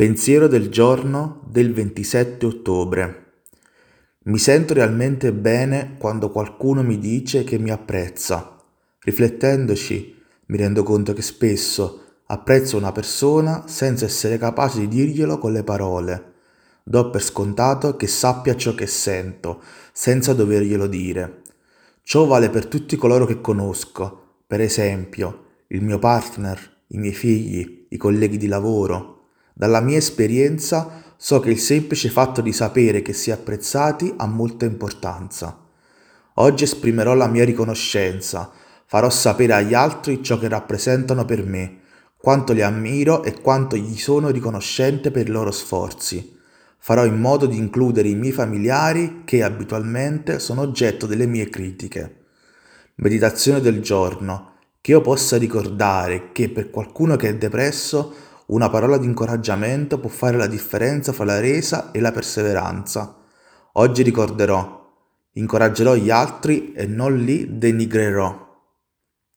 Pensiero del giorno del 27 ottobre. Mi sento realmente bene quando qualcuno mi dice che mi apprezza. Riflettendoci, mi rendo conto che spesso apprezzo una persona senza essere capace di dirglielo con le parole. Do per scontato che sappia ciò che sento, senza doverglielo dire. Ciò vale per tutti coloro che conosco, per esempio, il mio partner, i miei figli, i colleghi di lavoro dalla mia esperienza so che il semplice fatto di sapere che si è apprezzati ha molta importanza. Oggi esprimerò la mia riconoscenza, farò sapere agli altri ciò che rappresentano per me, quanto li ammiro e quanto gli sono riconoscente per i loro sforzi. Farò in modo di includere i miei familiari che abitualmente sono oggetto delle mie critiche. Meditazione del giorno. Che io possa ricordare che per qualcuno che è depresso una parola di incoraggiamento può fare la differenza fra la resa e la perseveranza. Oggi ricorderò, incoraggerò gli altri e non li denigrerò.